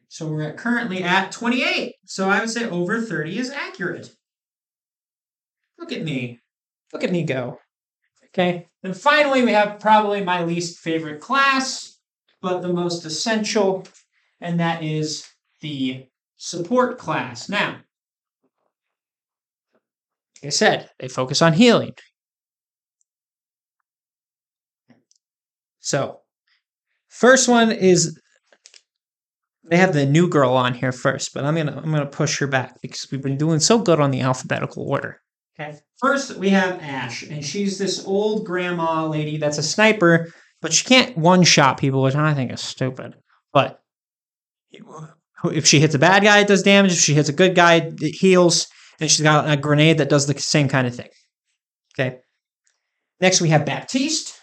[SPEAKER 1] So we're at currently at 28. So I would say over 30 is accurate. Look at me. Look at me go. Okay. And finally, we have probably my least favorite class but the most essential, and that is the support class. Now, like I said, they focus on healing. So, first one is they have the new girl on here first, but I'm gonna I'm gonna push her back because we've been doing so good on the alphabetical order. Okay. First we have Ash, and she's this old grandma lady that's a sniper but she can't one shot people, which I think is stupid. But if she hits a bad guy, it does damage. If she hits a good guy, it heals. And she's got a grenade that does the same kind of thing. Okay. Next, we have Baptiste.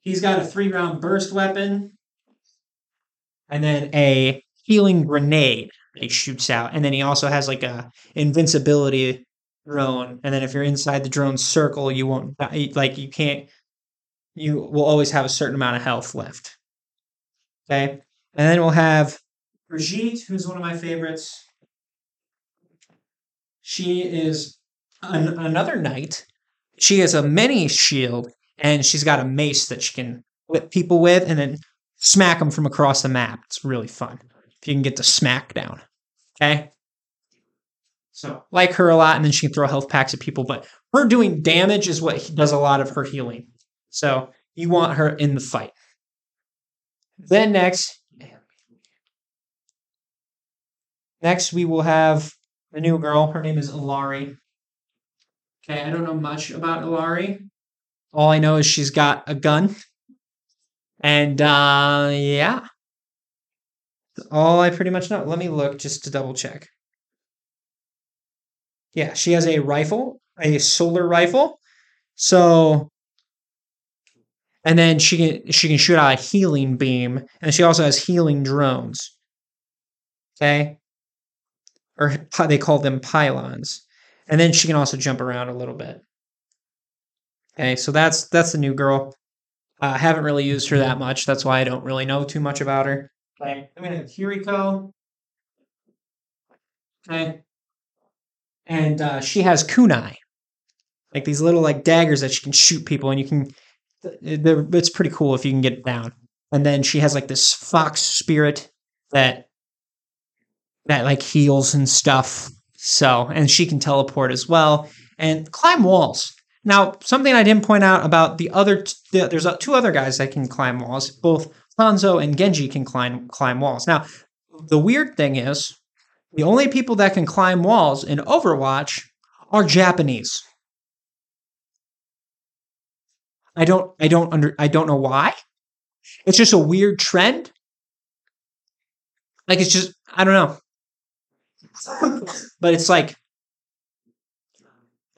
[SPEAKER 1] He's got a three round burst weapon. And then a healing grenade he shoots out. And then he also has like a invincibility drone. And then if you're inside the drone circle, you won't die. like you can't you will always have a certain amount of health left. Okay. And then we'll have Brigitte, who's one of my favorites. She is an, another knight. She has a mini shield and she's got a mace that she can whip people with and then smack them from across the map. It's really fun if you can get the smack down. Okay. So like her a lot, and then she can throw health packs at people. But her doing damage is what does a lot of her healing. So you want her in the fight. Then next, next we will have a new girl. Her name is Illari. Okay, I don't know much about Illari. All I know is she's got a gun. And uh yeah. All I pretty much know. Let me look just to double check. Yeah, she has a rifle, a solar rifle. So and then she can she can shoot out a healing beam, and she also has healing drones. Okay, or they call them pylons, and then she can also jump around a little bit. Okay, so that's that's the new girl. Uh, I haven't really used her that much. That's why I don't really know too much about her. Okay, I'm gonna have. Okay, and uh, she has kunai, like these little like daggers that she can shoot people, and you can it's pretty cool if you can get it down. And then she has like this fox spirit that that like heals and stuff. So, and she can teleport as well and climb walls. Now, something I didn't point out about the other t- there's uh, two other guys that can climb walls. Both Hanzo and Genji can climb climb walls. Now, the weird thing is the only people that can climb walls in Overwatch are Japanese. I don't I don't under I don't know why. It's just a weird trend. Like it's just I don't know. but it's like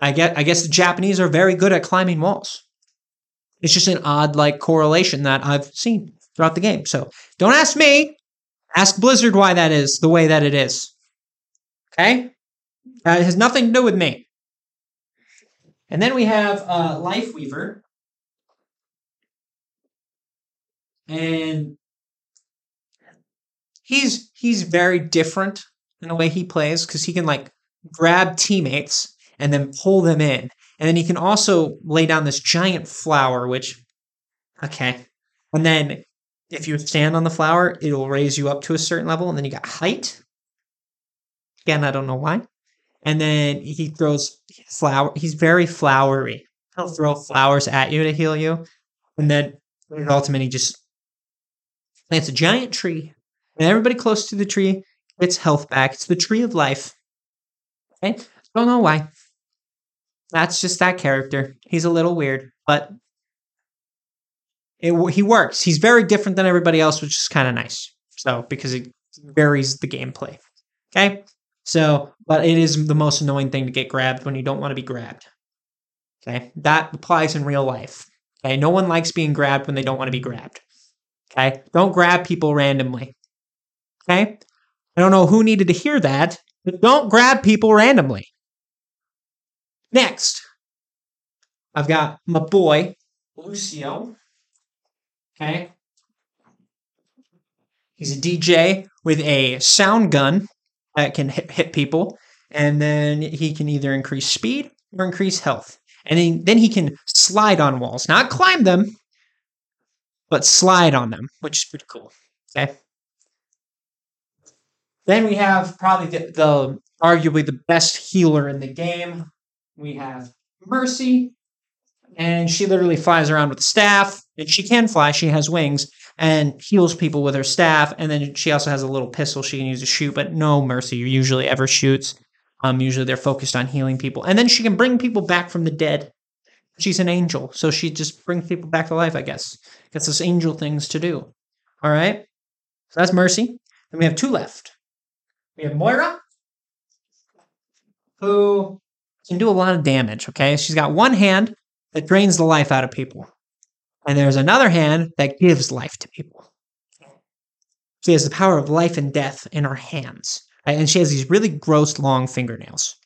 [SPEAKER 1] I get I guess the Japanese are very good at climbing walls. It's just an odd like correlation that I've seen throughout the game. So don't ask me. Ask Blizzard why that is the way that it is. Okay? Uh, it has nothing to do with me. And then we have uh, Lifeweaver, and he's he's very different in the way he plays because he can like grab teammates and then pull them in, and then he can also lay down this giant flower, which okay, and then if you stand on the flower, it'll raise you up to a certain level, and then you got height. Again, I don't know why. And then he throws flower. He's very flowery. He'll throw flowers at you to heal you, and then ultimately just plants a giant tree, and everybody close to the tree gets health back. It's the tree of life. Okay? Don't know why. That's just that character. He's a little weird, but it, he works. He's very different than everybody else, which is kind of nice. So, because it varies the gameplay. Okay? So, but it is the most annoying thing to get grabbed when you don't want to be grabbed. Okay? That applies in real life. Okay? No one likes being grabbed when they don't want to be grabbed. Okay. Don't grab people randomly. Okay. I don't know who needed to hear that, but don't grab people randomly. Next, I've got my boy, Lucio. Okay. He's a DJ with a sound gun that can hit, hit people, and then he can either increase speed or increase health. And then, then he can slide on walls, not climb them, but slide on them, which is pretty cool. Okay. Then we have probably the, the arguably the best healer in the game. We have Mercy, and she literally flies around with a staff. And she can fly; she has wings and heals people with her staff. And then she also has a little pistol she can use to shoot. But no Mercy usually ever shoots. Um, usually they're focused on healing people, and then she can bring people back from the dead. She's an angel, so she just brings people back to life, I guess. Gets us angel things to do. All right. So that's Mercy. Then we have two left. We have Moira, who can do a lot of damage. Okay. She's got one hand that drains the life out of people, and there's another hand that gives life to people. She has the power of life and death in her hands. Right? And she has these really gross long fingernails.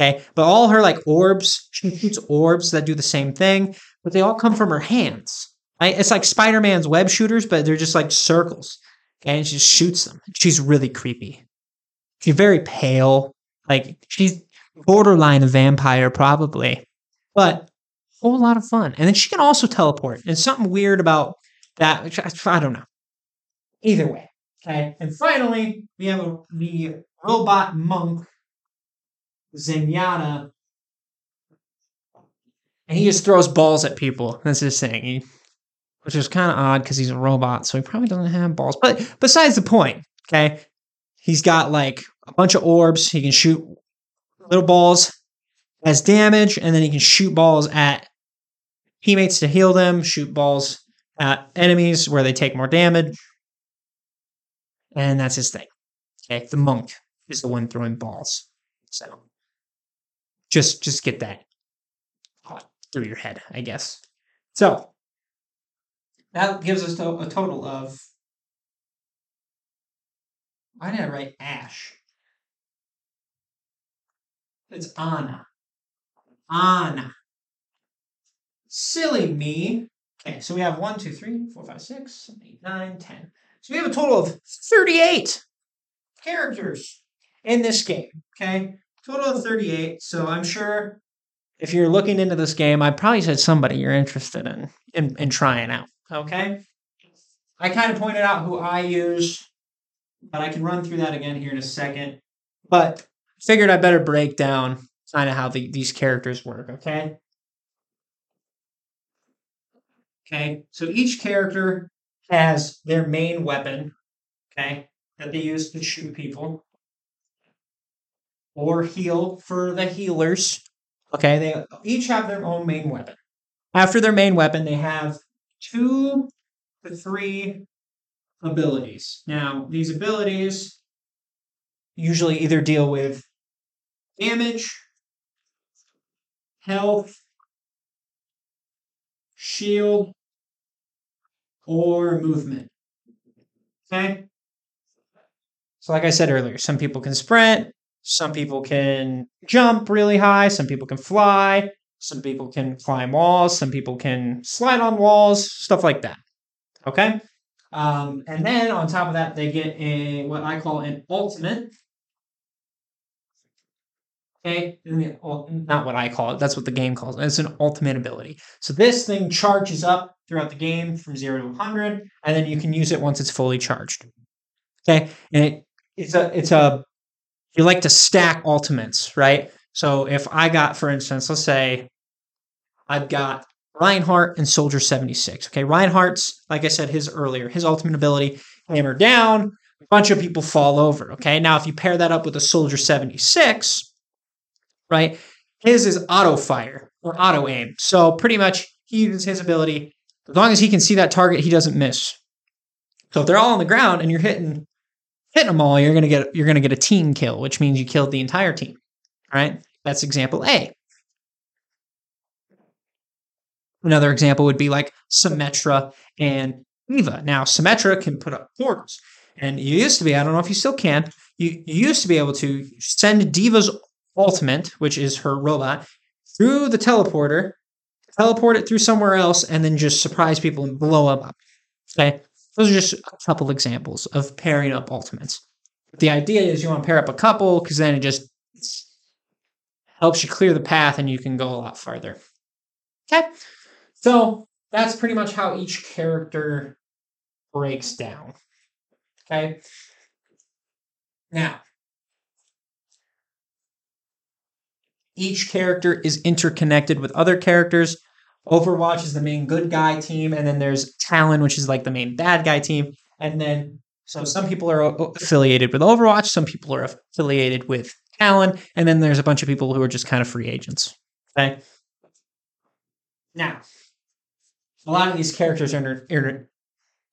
[SPEAKER 1] Okay. But all her like orbs, she shoots orbs that do the same thing, but they all come from her hands. Right? It's like Spider Man's web shooters, but they're just like circles. Okay? And she just shoots them. She's really creepy. She's very pale. Like she's borderline a vampire, probably. But a whole lot of fun. And then she can also teleport. And something weird about that, which I, I don't know. Either way. Okay. And finally, we have a, the robot monk Zenyatta, and he just throws balls at people. That's his thing. He, which is kind of odd because he's a robot, so he probably doesn't have balls. But besides the point, okay, he's got like a bunch of orbs. He can shoot little balls as damage, and then he can shoot balls at teammates to heal them, shoot balls at enemies where they take more damage. And that's his thing. Okay, the monk is the one throwing balls. So just just get that through your head, I guess. So that gives us a total of. Why did I write Ash? It's Ana. Ana. Silly me. Okay, so we have 1, 2, 3, 4, 5, 6, 7, 8, 9, 10. So we have a total of 38 characters in this game. Okay, total of 38. So I'm sure if you're looking into this game, I probably said somebody you're interested in, in, in trying out. Okay, I kind of pointed out who I use, but I can run through that again here in a second. But figured I better break down kind of how the, these characters work. Okay. Okay, so each character has their main weapon, okay, that they use to shoot people or heal for the healers. Okay, they each have their own main weapon. After their main weapon, they have two to three abilities. Now, these abilities usually either deal with damage, health, shield, or movement. Okay? So, like I said earlier, some people can sprint, some people can jump really high, some people can fly, some people can climb walls, some people can slide on walls, stuff like that. Okay? Um, and then on top of that, they get a what I call an ultimate. Okay, not what I call it. That's what the game calls it. It's an ultimate ability. So this thing charges up throughout the game from zero to 100, and then you can use it once it's fully charged. Okay, and it, it's a it's a you like to stack ultimates, right? So if I got, for instance, let's say I've got Reinhardt and Soldier 76. Okay, Reinhardt's, like I said, his earlier, his ultimate ability, hammer down, a bunch of people fall over. Okay, now if you pair that up with a Soldier 76, right, his is auto fire or auto aim. So pretty much he uses his ability. As long as he can see that target, he doesn't miss. So if they're all on the ground and you're hitting hitting them all, you're gonna get you're gonna get a team kill, which means you killed the entire team. All right, that's example A. Another example would be like Symmetra and D.Va. Now, Symmetra can put up portals. And you used to be, I don't know if you still can, you, you used to be able to send D.Va's ultimate, which is her robot, through the teleporter, teleport it through somewhere else, and then just surprise people and blow them up. Okay? Those are just a couple examples of pairing up ultimates. The idea is you want to pair up a couple because then it just helps you clear the path and you can go a lot farther. Okay? So that's pretty much how each character breaks down. Okay. Now, each character is interconnected with other characters. Overwatch is the main good guy team, and then there's Talon, which is like the main bad guy team. And then, so some people are affiliated with Overwatch, some people are affiliated with Talon, and then there's a bunch of people who are just kind of free agents. Okay. Now, a lot of these characters are inter- inter-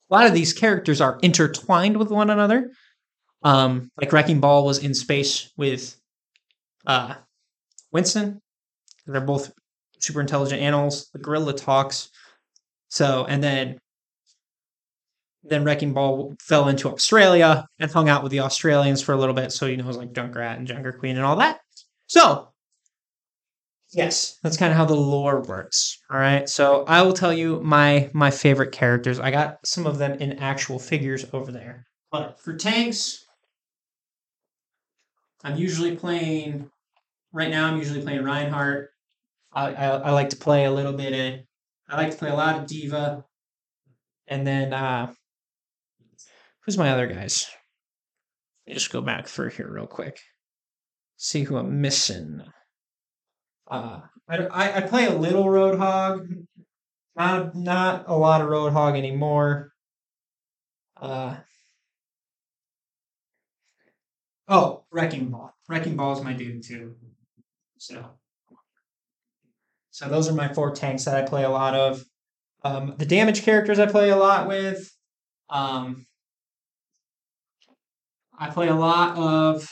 [SPEAKER 1] a lot of these characters are intertwined with one another. Um, like Wrecking Ball was in space with uh, Winston. They're both super intelligent animals. The gorilla talks. So, and then then Wrecking Ball fell into Australia and hung out with the Australians for a little bit. So he knows like Junkrat and Junker Queen and all that. So Yes, that's kind of how the lore works. All right. So I will tell you my my favorite characters. I got some of them in actual figures over there. But for tanks, I'm usually playing right now I'm usually playing Reinhardt. I, I, I like to play a little bit of I like to play a lot of D.Va, And then uh who's my other guys? Let me just go back through here real quick. see who I'm missing. Uh, I, I, play a little Roadhog, not not a lot of Roadhog anymore. Uh, oh, Wrecking Ball. Wrecking Ball is my dude too. So, so those are my four tanks that I play a lot of. Um, the damage characters I play a lot with. Um, I play a lot of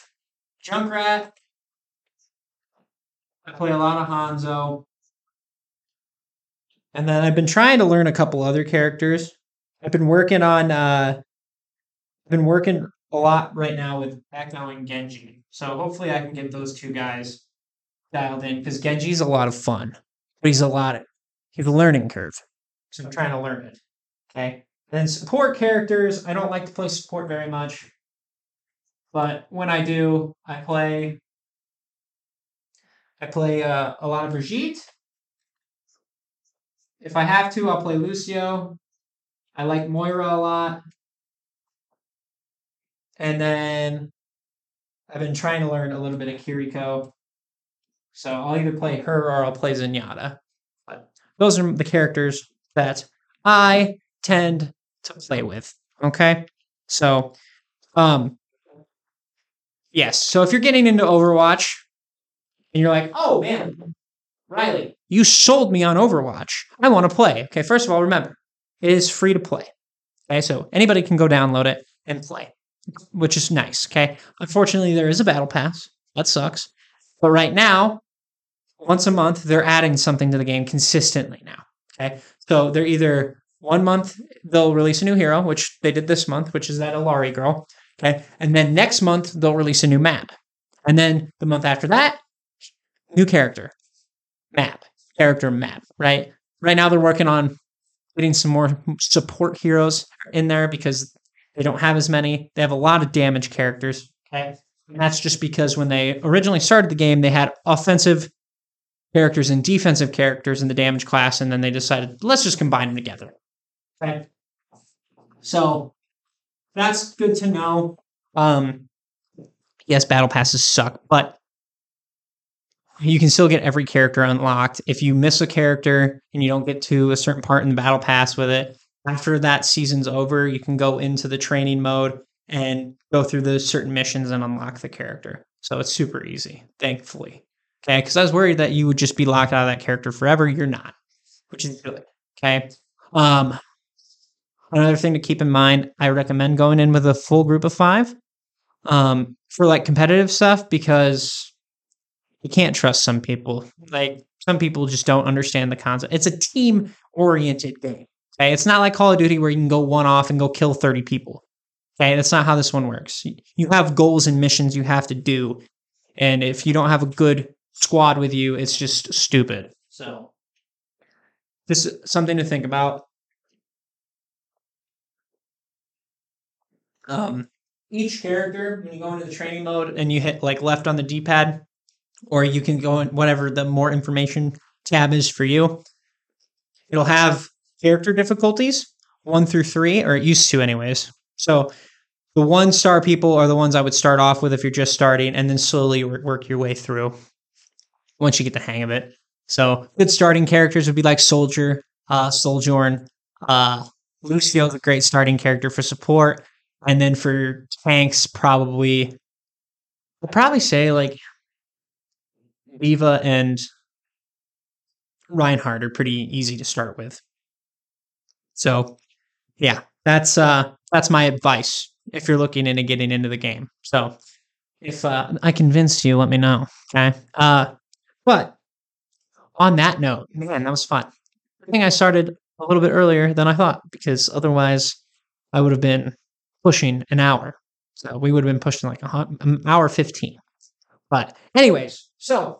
[SPEAKER 1] Junkrat. I play a lot of Hanzo. And then I've been trying to learn a couple other characters. I've been working on uh I've been working a lot right now with Echo and Genji. So hopefully I can get those two guys dialed in because Genji's a lot of fun. But he's a lot of he's a learning curve. So I'm trying to learn it. Okay. Then support characters, I don't like to play support very much. But when I do, I play I play uh, a lot of Brigitte. If I have to, I'll play Lucio. I like Moira a lot. And then I've been trying to learn a little bit of Kiriko. So I'll either play her or I'll play Zenyatta. But those are the characters that I tend to play with. Okay. So, um, yes. So if you're getting into Overwatch, and you're like, oh man, Riley, you sold me on Overwatch. I want to play. Okay, first of all, remember, it is free to play. Okay, so anybody can go download it and play, which is nice. Okay, unfortunately, there is a battle pass. That sucks. But right now, once a month, they're adding something to the game consistently now. Okay, so they're either one month they'll release a new hero, which they did this month, which is that Illari girl. Okay, and then next month they'll release a new map, and then the month after that new character map, character map, right? Right now they're working on getting some more support heroes in there because they don't have as many. They have a lot of damage characters. Okay. And that's just because when they originally started the game, they had offensive characters and defensive characters in the damage class, and then they decided, let's just combine them together. Okay. So that's good to know. Um, yes, battle passes suck, but you can still get every character unlocked. If you miss a character and you don't get to a certain part in the battle pass with it, after that season's over, you can go into the training mode and go through the certain missions and unlock the character. So it's super easy, thankfully. Okay, because I was worried that you would just be locked out of that character forever. You're not, which is good. Okay. Um, another thing to keep in mind, I recommend going in with a full group of five um, for like competitive stuff because you can't trust some people. Like some people just don't understand the concept. It's a team oriented game. Okay. It's not like Call of Duty where you can go one off and go kill 30 people. Okay. That's not how this one works. You have goals and missions you have to do. And if you don't have a good squad with you, it's just stupid. So this is something to think about. Um, each character, when you go into the training mode and you hit like left on the D pad, or you can go in whatever the more information tab is for you. It'll have character difficulties, one through three, or it used to, anyways. So the one star people are the ones I would start off with if you're just starting, and then slowly work your way through once you get the hang of it. So good starting characters would be like Soldier, uh, Sojourn, uh, Lucio's a great starting character for support, and then for tanks, probably I'd probably say like D.Va and Reinhardt are pretty easy to start with. So, yeah, that's uh that's my advice if you're looking into getting into the game. So, if uh, I convinced you, let me know. Okay. Uh, but on that note, man, that was fun. I think I started a little bit earlier than I thought because otherwise I would have been pushing an hour. So we would have been pushing like an hour 15. But, anyways, so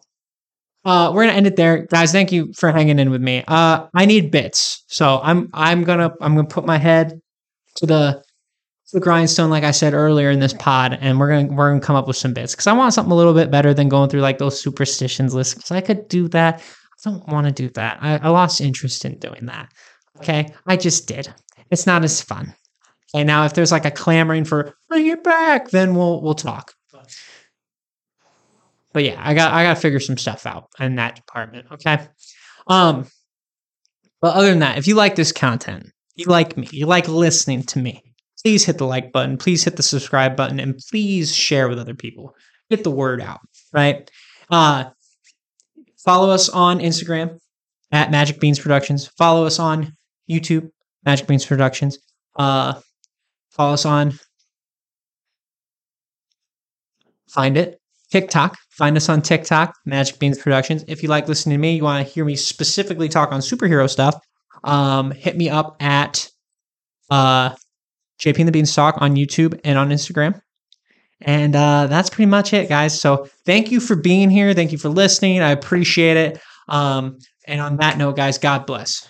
[SPEAKER 1] uh, we're gonna end it there, guys. Thank you for hanging in with me. Uh, I need bits, so I'm I'm gonna I'm gonna put my head to the the grindstone, like I said earlier in this pod, and we're gonna we're gonna come up with some bits because I want something a little bit better than going through like those superstitions lists. Because I could do that. I don't want to do that. I, I lost interest in doing that. Okay, I just did. It's not as fun. Okay, now if there's like a clamoring for bring it back, then we'll we'll talk. but yeah, I got I got to figure some stuff out in that department. Okay. Um, but other than that, if you like this content, you like me, you like listening to me, please hit the like button, please hit the subscribe button, and please share with other people. Get the word out, right? Uh, follow us on Instagram at Magic Beans Productions. Follow us on YouTube, Magic Beans Productions. Uh, follow us on Find it TikTok. Find us on TikTok, Magic Beans Productions. If you like listening to me, you want to hear me specifically talk on superhero stuff, um, hit me up at uh, JP and the Beanstalk on YouTube and on Instagram. And uh, that's pretty much it, guys. So thank you for being here. Thank you for listening. I appreciate it. Um, and on that note, guys, God bless.